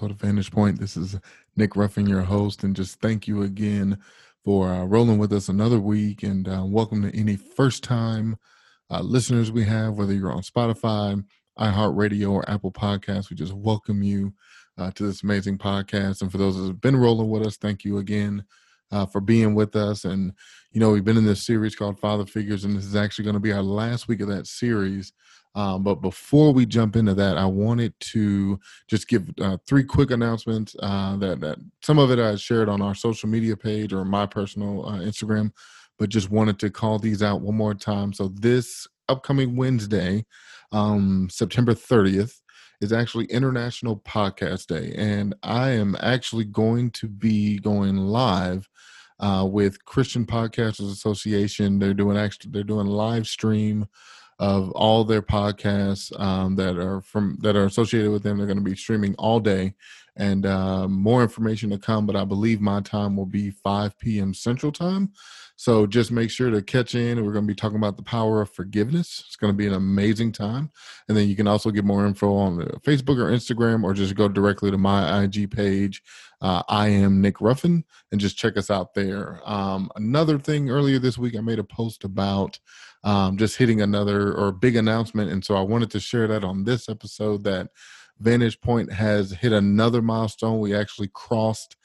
episode of Vantage Point. This is Nick Ruffin, your host, and just thank you again for uh, rolling with us another week. And uh, welcome to any first time uh, listeners we have, whether you're on Spotify, iHeartRadio, or Apple Podcasts. We just welcome you uh, to this amazing podcast. And for those that have been rolling with us, thank you again uh, for being with us. And, you know, we've been in this series called Father Figures, and this is actually going to be our last week of that series. Um, but before we jump into that, I wanted to just give uh, three quick announcements uh, that, that some of it I shared on our social media page or my personal uh, Instagram, but just wanted to call these out one more time. So this upcoming Wednesday, um, September 30th, is actually International Podcast Day, and I am actually going to be going live uh, with Christian Podcasters Association. They're doing actually they're doing live stream of all their podcasts um, that are from that are associated with them. They're going to be streaming all day, and uh, more information to come. But I believe my time will be 5 p.m. Central Time. So just make sure to catch in. We're going to be talking about the power of forgiveness. It's going to be an amazing time. And then you can also get more info on Facebook or Instagram, or just go directly to my IG page. Uh, I am Nick Ruffin, and just check us out there. Um, another thing earlier this week, I made a post about um, just hitting another or big announcement. And so I wanted to share that on this episode that Vantage Point has hit another milestone. We actually crossed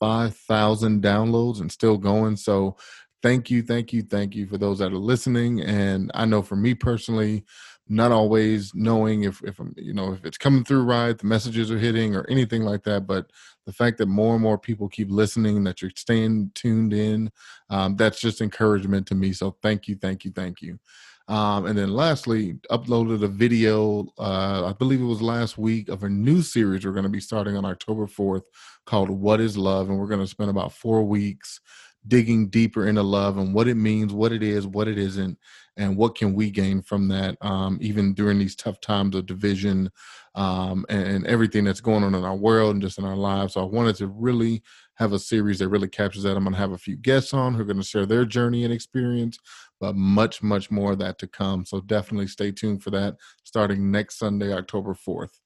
5,000 downloads and still going. So thank you, thank you, thank you for those that are listening. And I know for me personally, not always knowing if if I'm, you know if it's coming through right, the messages are hitting or anything like that. But the fact that more and more people keep listening, that you're staying tuned in, um, that's just encouragement to me. So thank you, thank you, thank you. Um, and then lastly, uploaded a video, uh, I believe it was last week, of a new series we're going to be starting on October 4th called What is Love? And we're going to spend about four weeks digging deeper into love and what it means, what it is, what it isn't, and what can we gain from that, um, even during these tough times of division um, and, and, everything that's going on in our world and just in our lives. So I wanted to really have a series that really captures that. I'm going to have a few guests on who are going to share their journey and experience, but much, much more of that to come. So definitely stay tuned for that starting next Sunday, October 4th.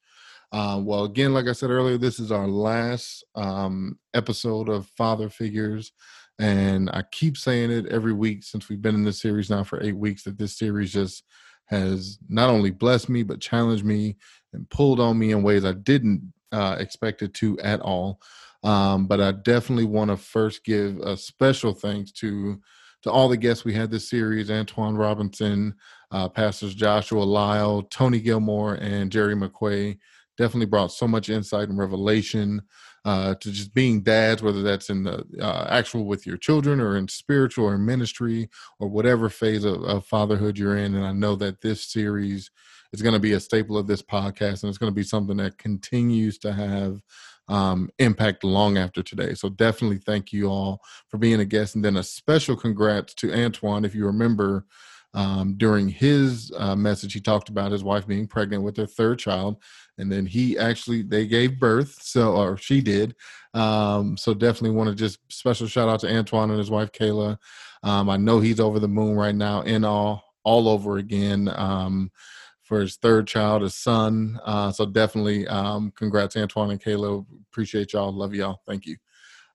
Uh, well, again, like I said earlier, this is our last um, episode of Father Figures. And I keep saying it every week since we've been in this series now for eight weeks that this series just has not only blessed me, but challenged me and pulled on me in ways I didn't uh, expect it to at all. Um, but I definitely want to first give a special thanks to to all the guests we had this series: Antoine Robinson, uh, Pastors Joshua Lyle, Tony Gilmore, and Jerry McQuay. Definitely brought so much insight and revelation uh, to just being dads, whether that's in the uh, actual with your children or in spiritual or ministry or whatever phase of, of fatherhood you're in. And I know that this series is going to be a staple of this podcast and it's going to be something that continues to have um, impact long after today. So definitely thank you all for being a guest. And then a special congrats to Antoine. If you remember, um, during his uh, message, he talked about his wife being pregnant with their third child, and then he actually they gave birth, so or she did. Um, so definitely want to just special shout out to Antoine and his wife Kayla. Um, I know he's over the moon right now in all all over again um, for his third child, his son. Uh, so definitely um, congrats, Antoine and Kayla. Appreciate y'all. Love y'all. Thank you.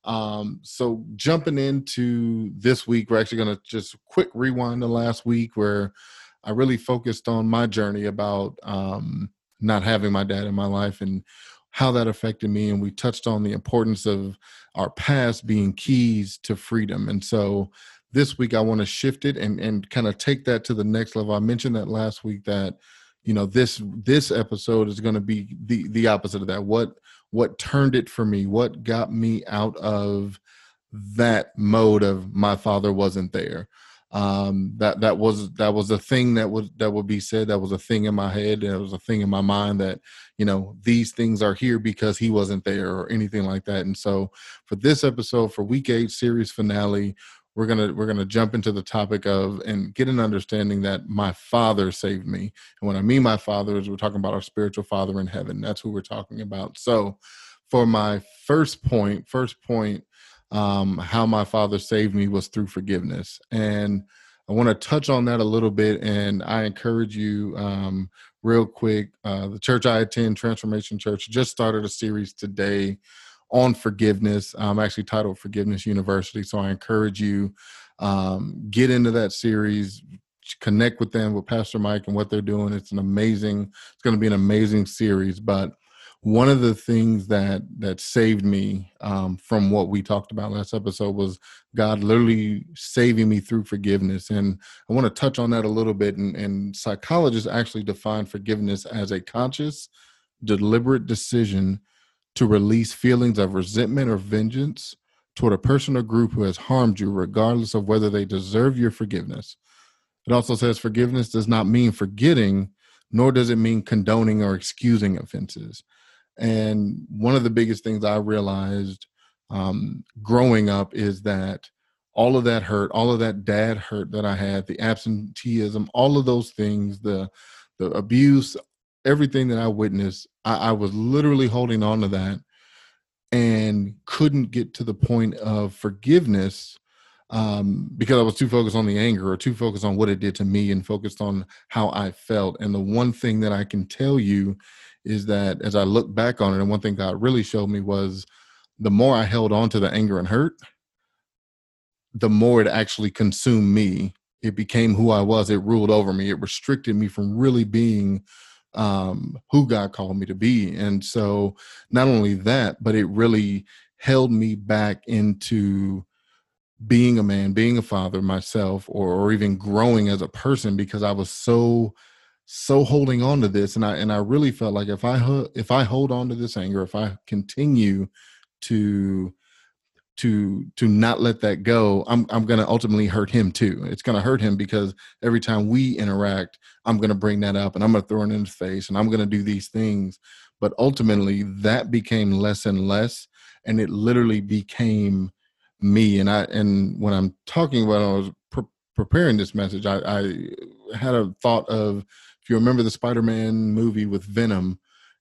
Um, so jumping into this week, we're actually going to just quick rewind the last week where I really focused on my journey about um, not having my dad in my life and how that affected me. And we touched on the importance of our past being keys to freedom. And so this week I want to shift it and, and kind of take that to the next level. I mentioned that last week that you know this this episode is going to be the the opposite of that what what turned it for me what got me out of that mode of my father wasn't there um that that was that was a thing that was that would be said. That was a thing in my head that was a thing in my mind that you know these things are here because he wasn't there or anything like that. And so for this episode for week eight series finale we're gonna we're gonna jump into the topic of and get an understanding that my father saved me. And when i mean my father is we're talking about our spiritual father in heaven. That's who we're talking about. So for my first point first point um, how my father saved me was through forgiveness and I want to touch on that a little bit, and I encourage you, um, real quick. Uh, the church I attend, Transformation Church, just started a series today on forgiveness. I'm actually titled Forgiveness University, so I encourage you um, get into that series, connect with them with Pastor Mike and what they're doing. It's an amazing. It's going to be an amazing series, but one of the things that that saved me um, from what we talked about last episode was God literally saving me through forgiveness, and I want to touch on that a little bit. And, and psychologists actually define forgiveness as a conscious, deliberate decision to release feelings of resentment or vengeance toward a person or group who has harmed you, regardless of whether they deserve your forgiveness. It also says forgiveness does not mean forgetting, nor does it mean condoning or excusing offenses. And one of the biggest things I realized um, growing up is that all of that hurt, all of that dad hurt that I had, the absenteeism, all of those things, the the abuse, everything that I witnessed, I, I was literally holding on to that and couldn't get to the point of forgiveness um, because I was too focused on the anger or too focused on what it did to me and focused on how I felt. And the one thing that I can tell you is that as I look back on it, and one thing God really showed me was the more I held on to the anger and hurt, the more it actually consumed me. It became who I was. It ruled over me. It restricted me from really being um, who God called me to be. And so, not only that, but it really held me back into being a man, being a father myself, or, or even growing as a person because I was so so holding on to this and i and i really felt like if i if i hold on to this anger if i continue to to to not let that go i'm i'm going to ultimately hurt him too. It's going to hurt him because every time we interact i'm going to bring that up and i'm going to throw it in his face and i'm going to do these things. But ultimately that became less and less and it literally became me. And i and when i'm talking about i was pre- preparing this message I, I had a thought of you remember the Spider-Man movie with Venom,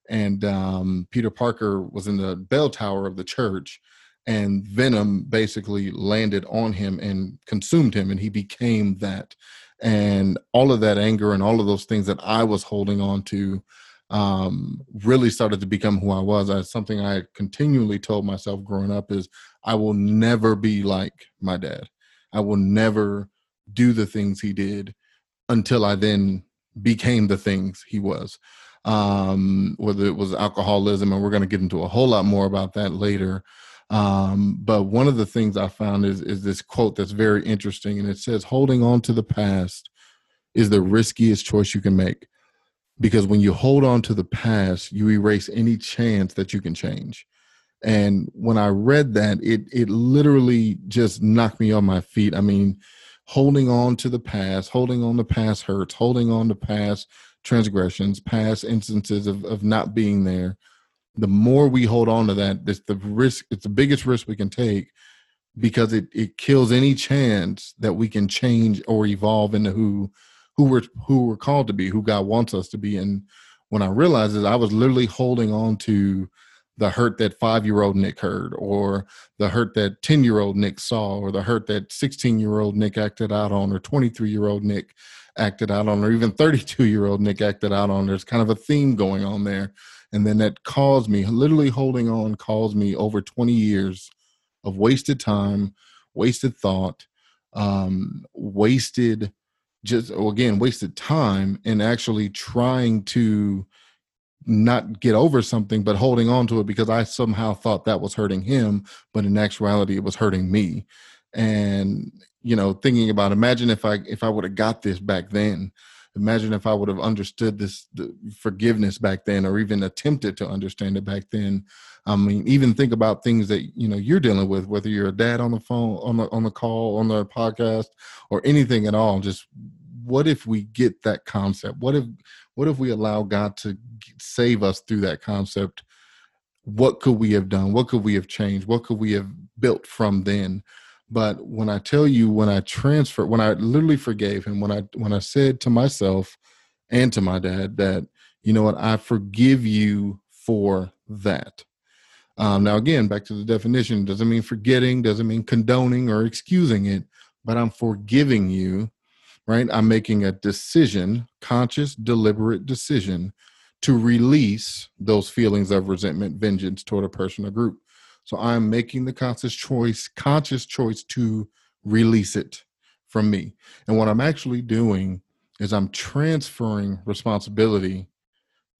and um, Peter Parker was in the bell tower of the church, and Venom basically landed on him and consumed him, and he became that. And all of that anger and all of those things that I was holding on to um, really started to become who I was. As something I continually told myself growing up is, I will never be like my dad. I will never do the things he did until I then became the things he was um, whether it was alcoholism and we're going to get into a whole lot more about that later um, but one of the things i found is is this quote that's very interesting and it says holding on to the past is the riskiest choice you can make because when you hold on to the past you erase any chance that you can change. And when i read that it it literally just knocked me on my feet. I mean holding on to the past, holding on to past hurts, holding on to past transgressions, past instances of, of not being there, the more we hold on to that, it's the risk, it's the biggest risk we can take because it, it kills any chance that we can change or evolve into who who we're who we're called to be, who God wants us to be. And when I realized it, I was literally holding on to the hurt that five year old Nick heard, or the hurt that 10 year old Nick saw, or the hurt that 16 year old Nick acted out on, or 23 year old Nick acted out on, or even 32 year old Nick acted out on. There's kind of a theme going on there. And then that caused me, literally holding on, caused me over 20 years of wasted time, wasted thought, um, wasted just again wasted time in actually trying to not get over something but holding on to it because i somehow thought that was hurting him but in actuality it was hurting me. And you know thinking about imagine if i if i would have got this back then. Imagine if i would have understood this forgiveness back then or even attempted to understand it back then. I mean even think about things that you know you're dealing with whether you're a dad on the phone on the on the call on the podcast or anything at all. Just what if we get that concept? What if what if we allow god to save us through that concept? What could we have done? What could we have changed? What could we have built from then? But when i tell you when i transfer when i literally forgave him when i when i said to myself and to my dad that you know what? I forgive you for that. Um, now again back to the definition doesn't mean forgetting doesn't mean condoning or excusing it but i'm forgiving you right? I'm making a decision, conscious, deliberate decision to release those feelings of resentment, vengeance toward a person or group. So I'm making the conscious choice, conscious choice to release it from me. And what I'm actually doing is I'm transferring responsibility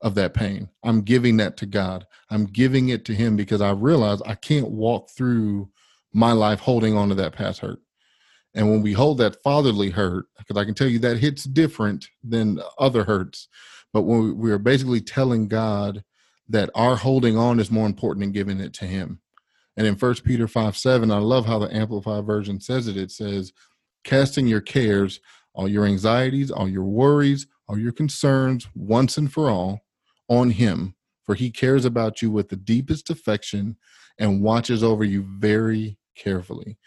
of that pain. I'm giving that to God. I'm giving it to Him because I realize I can't walk through my life holding on to that past hurt. And when we hold that fatherly hurt, because I can tell you that hits different than other hurts, but when we are basically telling God that our holding on is more important than giving it to Him. And in First Peter 5 7, I love how the Amplified Version says it. It says, casting your cares, all your anxieties, all your worries, all your concerns, once and for all, on Him, for He cares about you with the deepest affection and watches over you very carefully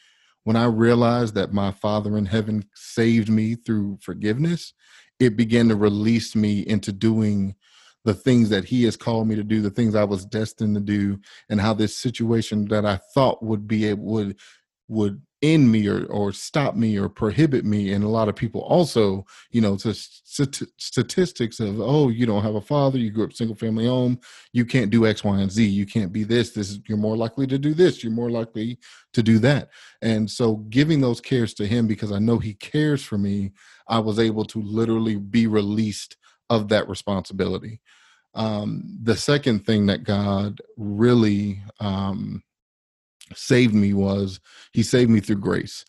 when I realized that my Father in heaven saved me through forgiveness, it began to release me into doing the things that He has called me to do, the things I was destined to do, and how this situation that I thought would be able would would end me or or stop me or prohibit me and a lot of people also you know to st- statistics of oh you don't have a father you grew up single family home you can't do x y and z you can't be this this you're more likely to do this you're more likely to do that. And so giving those cares to him because i know he cares for me i was able to literally be released of that responsibility. Um the second thing that god really um saved me was he saved me through grace.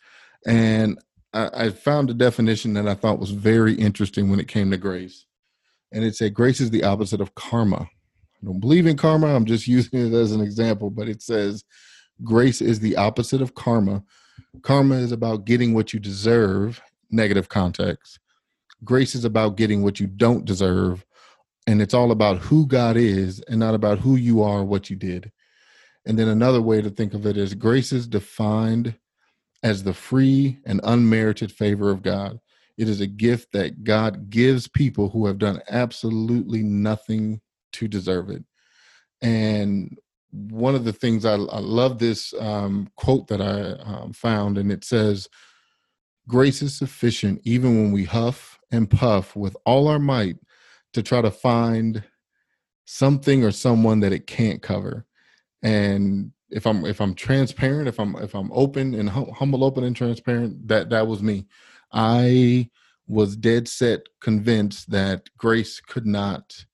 And I, I, found a definition that I thought was very interesting when it came to grace. And it said, Grace is the opposite of karma. I don't believe in karma. I'm just using it as an example, but it says, Grace is the opposite of karma. Karma is about getting what you deserve, negative context. Grace is about getting what you don't deserve. And it's all about who God is and not about who you are, what you did. And then another way to think of it is grace is defined as the free and unmerited favor of God. It is a gift that God gives people who have done absolutely nothing to deserve it. And one of the things I, I love this um, quote that I um, found, and it says, Grace is sufficient even when we huff and puff with all our might to try to find something or someone that it can't cover and if i'm if i'm transparent if i'm if i'm open and hum- humble open and transparent that that was me. I was dead set convinced that grace could not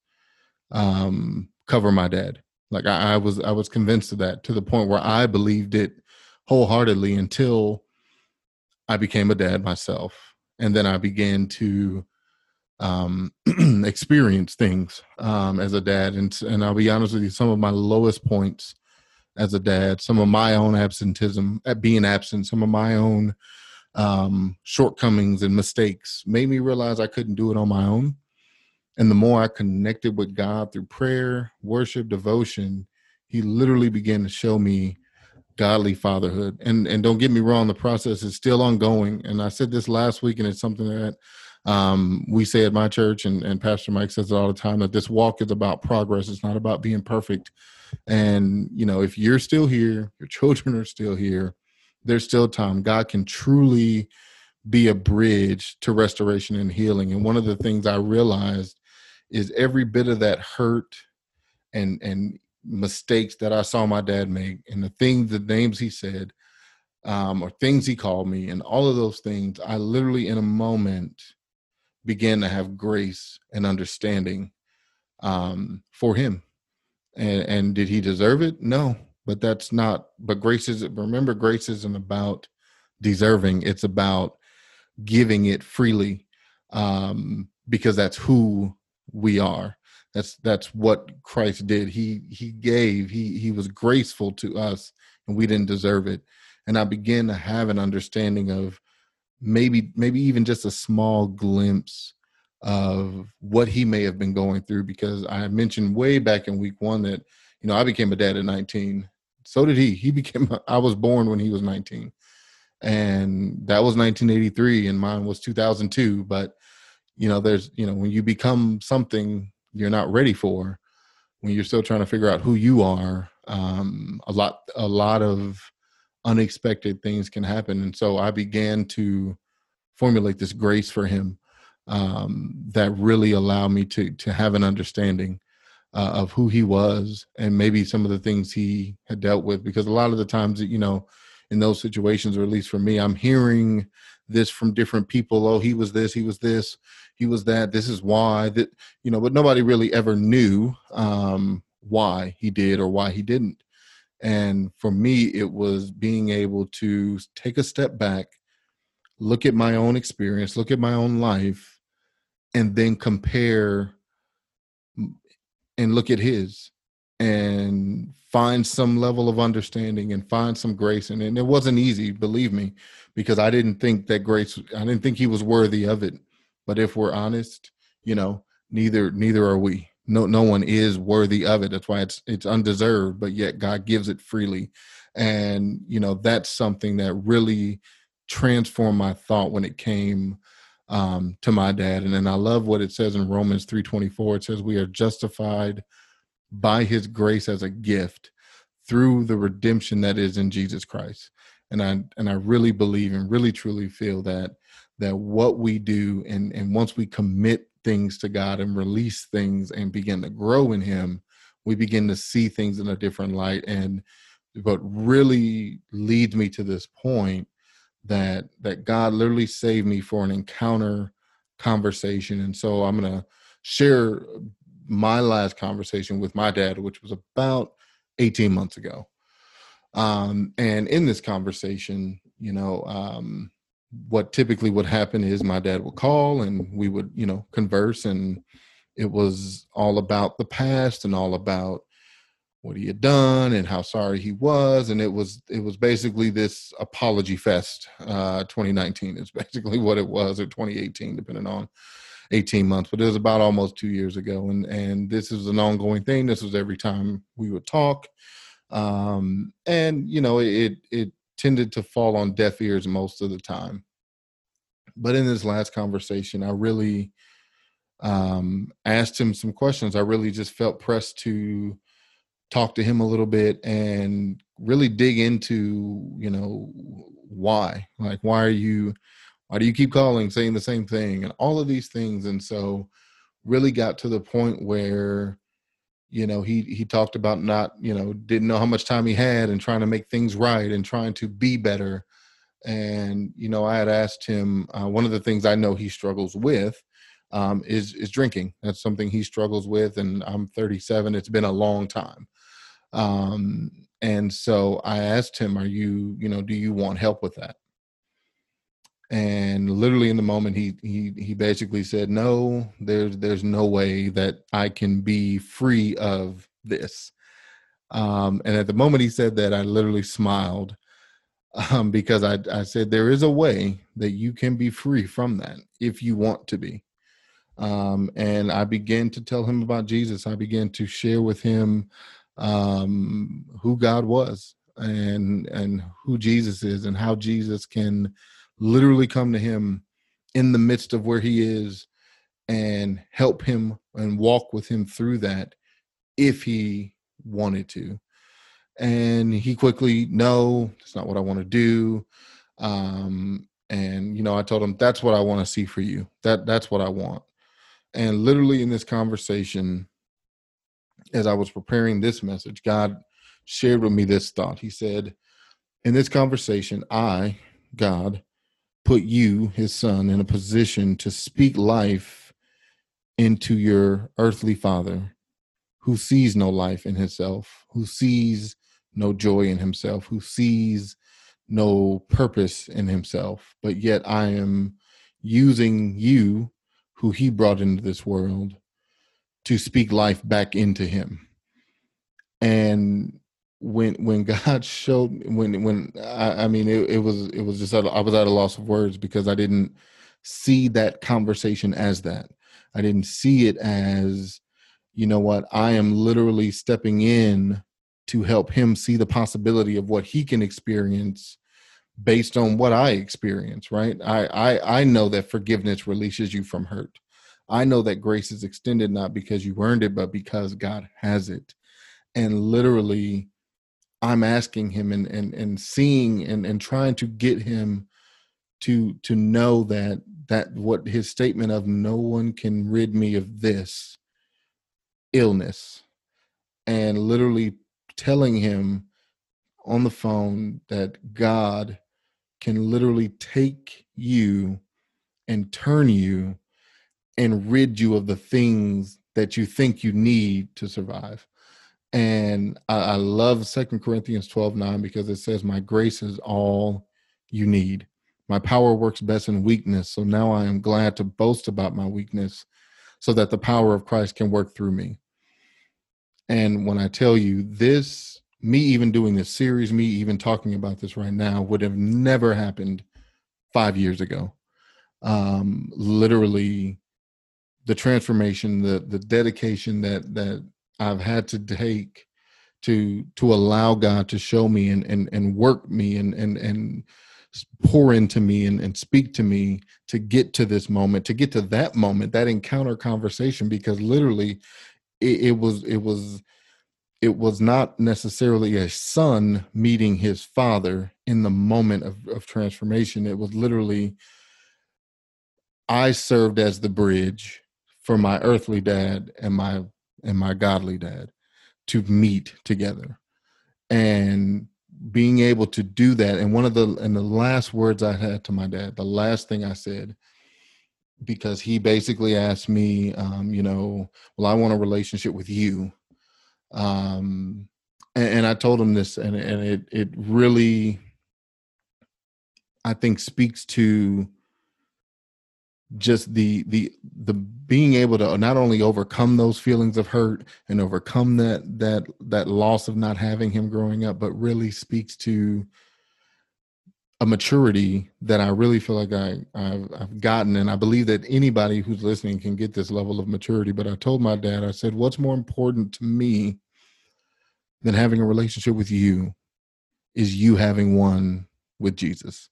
um cover my dad. Like I, I was i was convinced of that to the point where i believed it wholeheartedly until i became a dad myself. And then i began to um, experience things um, as a dad, and and I'll be honest with you, some of my lowest points as a dad, some of my own absentism at being absent, some of my own um, shortcomings and mistakes made me realize I couldn't do it on my own. And the more I connected with God through prayer, worship, devotion, He literally began to show me godly fatherhood. And and don't get me wrong, the process is still ongoing. And I said this last week, and it's something that um, we say at my church, and, and Pastor Mike says it all the time that this walk is about progress. It's not about being perfect. And, you know, if you're still here, your children are still here, there's still time. God can truly be a bridge to restoration and healing. And one of the things I realized is every bit of that hurt and and mistakes that I saw my dad make and the things the names he said um, or things he called me and all of those things, I literally in a moment began to have grace and understanding um, for him. And, and did he deserve it? No, but that's not. But grace is. Remember, grace isn't about deserving. It's about giving it freely, um, because that's who we are. That's that's what Christ did. He he gave. He he was graceful to us, and we didn't deserve it. And I began to have an understanding of maybe maybe even just a small glimpse of what he may have been going through because I mentioned way back in week one that you know I became a dad at 19. So did he. He became. I was born when he was 19, and that was 1983, and mine was 2002. But you know, there's you know when you become something you're not ready for, when you're still trying to figure out who you are, um, a lot a lot of unexpected things can happen, and so I began to formulate this grace for him um, that really allowed me to to have an understanding uh, of who he was and maybe some of the things he had dealt with. Because a lot of the times, you know, in those situations, or at least for me, I'm hearing this from different people. Oh, he was this, he was this, he was that. This is why that you know, but nobody really ever knew um, why he did or why he didn't. And for me, it was being able to take a step back, look at my own experience, look at my own life, and then compare and look at his and find some level of understanding and find some grace and, it wasn't easy believe me because i didn't think that grace i didn't think he was worthy of it. But if we're honest you know neither neither are we no no one is worthy of it that's why it's it's undeserved but yet god gives it freely and you know that's something that really transformed my thought when it came um, to my dad. And then I love what it says in Romans 3:24. It says we are justified by his grace as a gift through the redemption that is in Jesus Christ. And I and I really believe and really truly feel that that what we do and and once we commit things to God and release things and begin to grow in him, we begin to see things in a different light and what really leads me to this point that that God literally saved me for an encounter conversation. And so I'm gonna share my last conversation with my dad, which was about 18 months ago. Um, and in this conversation, you know, um, what typically would happen is my dad would call and we would, you know, converse and it was all about the past and all about what he had done and how sorry he was. And it was it was basically this apology fest uh 2019 is basically what it was or 2018 depending on 18 months but it was about almost two years ago. And and this is an ongoing thing. This was every time we would talk. Um and you know it it tended to fall on deaf ears most of the time. But in this last conversation i really um asked him some questions. I really just felt pressed to talk to him a little bit and really dig into you know why? Like why are you why do you keep calling saying the same thing and all of these things. And so really got to the point where you know he he talked about not you know didn't know how much time he had and trying to make things right and trying to be better. And you know i had asked him uh, one of the things i know he struggles with um, is is drinking. That's something he struggles with and i'm 37 it's been a long time. Um, and so I asked him, "Are you, you know, do you want help with that?" And literally in the moment, he he he basically said, "No, there's there's no way that I can be free of this." Um, and at the moment he said that, I literally smiled um, because I I said there is a way that you can be free from that if you want to be. Um, and I began to tell him about Jesus. I began to share with him um, who God was and and who Jesus is and how Jesus can literally come to him in the midst of where he is and help him and walk with him through that if he wanted to. And he quickly no that's not what i want to do. Um and you know i told him that's what i want to see for you. That that's what i want. And literally in this conversation as I was preparing this message, God shared with me this thought. He said, In this conversation, I, God, put you, his son, in a position to speak life into your earthly father who sees no life in himself, who sees no joy in himself, who sees no purpose in himself. But yet I am using you, who he brought into this world, to speak life back into him. And when when God showed me when when I, I mean it, it, was it was just I was at a loss of words because I didn't see that conversation as that. I didn't see it as you know what I am literally stepping in to help him see the possibility of what he can experience based on what I experience, right? I I I know that forgiveness releases you from hurt. I know that grace is extended not because you earned it, but because God has it. And literally, I'm asking him and and and seeing and and trying to get him to to know that that what his statement of no one can rid me of this illness and literally telling him on the phone that God can literally take you and turn you and rid you of the things that you think you need to survive. And I, I love Second Corinthians 12 9 because it says, My grace is all you need. My power works best in weakness. So now I am glad to boast about my weakness so that the power of Christ can work through me. And when I tell you this, me even doing this series, me even talking about this right now would have never happened five years ago. Um, literally, the transformation, the the dedication that that I've had to take to to allow God to show me and and and work me and and and pour into me and, and speak to me to get to this moment, to get to that moment, that encounter conversation, because literally it, it was it was it was not necessarily a son meeting his father in the moment of, of transformation. It was literally I served as the bridge for my earthly dad and my and my godly dad to meet together. And being able to do that and one of the and the last words i had to my dad the last thing i said because he basically asked me um, you know well i want a relationship with you um, and, and, i told him this and, and it it really i think speaks to just the the the being able to not only overcome those feelings of hurt and overcome that that that loss of not having him growing up but really speaks to a maturity that I really feel like I I've, I've, gotten, and I believe that anybody who's listening can get this level of maturity. But I told my dad, I said, "What's more important to me than having a relationship with you is you having one with Jesus.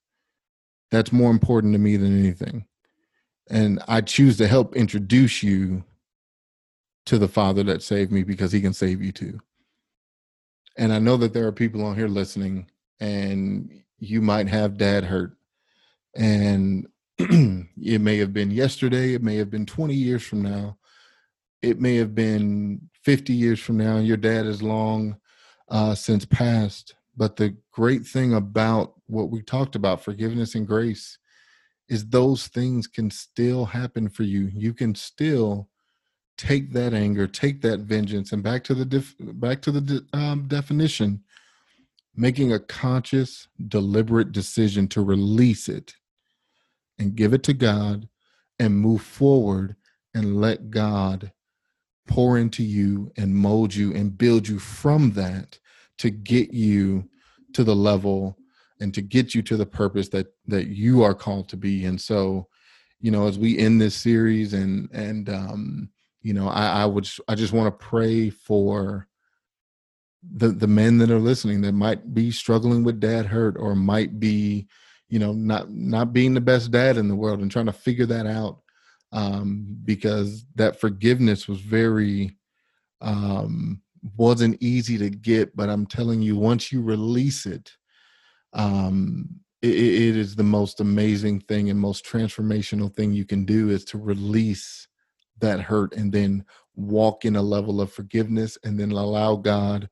That's more important to me than anything." And I choose to help introduce you to the Father that saved me because He can save you too. And I know that there are people on here listening, and you might have dad hurt, and it may have been yesterday, it may have been 20 years from now, it may have been 50 years from now, and your dad is long uh, since passed. But the great thing about what we talked about, forgiveness and grace, is those things can still happen for you. You can still take that anger, take that vengeance, and back to the def- back to the de- um, definition, making a conscious, deliberate decision to release it and give it to God and move forward and let God pour into you and mold you and build you from that to get you to the level and to get you to the purpose that that you are called to be. And so you know as we end this series and and um you know i i would i just want to pray for the the men that are listening that might be struggling with dad hurt or might be you know not not being the best dad in the world and trying to figure that out um because that forgiveness was very um wasn't easy to get. But i'm telling you once you release it um, it, it is the most amazing thing and most transformational thing you can do is to release that hurt and then walk in a level of forgiveness and then allow God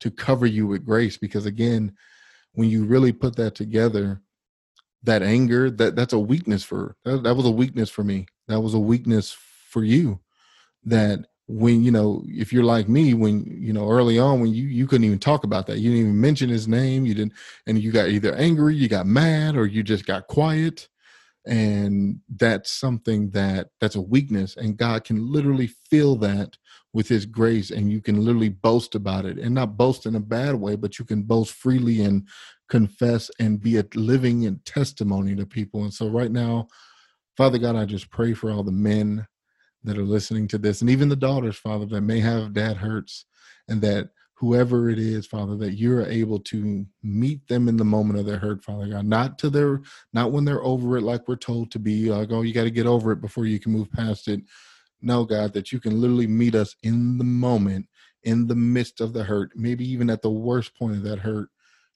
to cover you with grace. Because again when you really put that together that anger that that's a weakness for that, that was a weakness for me. That was a weakness for you. That when you know if you're like me when you know early on when you you couldn't even talk about that. You didn't even mention his name. You didn't and you got either angry you got mad or you just got quiet. And that's something that that's a weakness and god can literally fill that with his grace and you can literally boast about it. And not boast in a bad way but you can boast freely and confess and be a living and testimony to people. And so right now father god i just pray for all the men that are listening to this, and even the daughters, Father, that may have dad hurts, and that whoever it is, Father, that you're able to meet them in the moment of their hurt, Father God, not to their, not when they're over it, like we're told to be, like, oh, you got to get over it before you can move past it. No, God, that you can literally meet us in the moment, in the midst of the hurt, maybe even at the worst point of that hurt.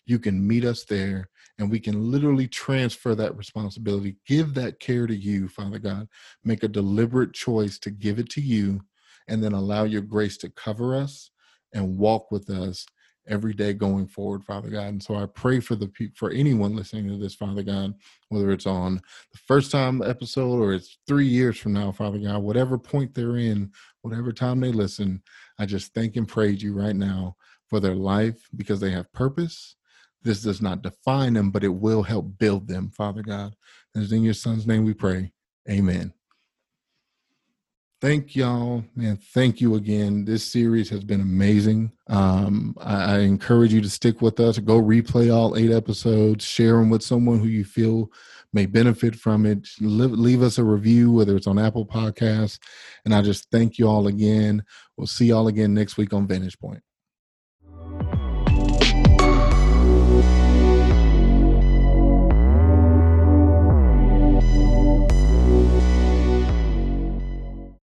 you can meet us there and we can literally transfer that responsibility, give that care to you, Father God. Make a deliberate choice to give it to you and then allow your grace to cover us and walk with us every day going forward, Father God. And so I pray for the for anyone listening to this, Father God, whether it's on the first time episode or it's three years from now, Father God, whatever point they're in, whatever time they listen, I just thank and praise you right now for their life because they have purpose. This does not define them, but it will help build them, Father God. It's in your son's name we pray. Amen. Thank y'all and thank you again. This series has been amazing. Um, I, I, encourage you to stick with us. Go replay all eight episodes. Share them with someone who you feel may benefit from it. Leave us a review whether it's on apple podcasts. And i just thank you all again. We'll see y'all again next week on vantage point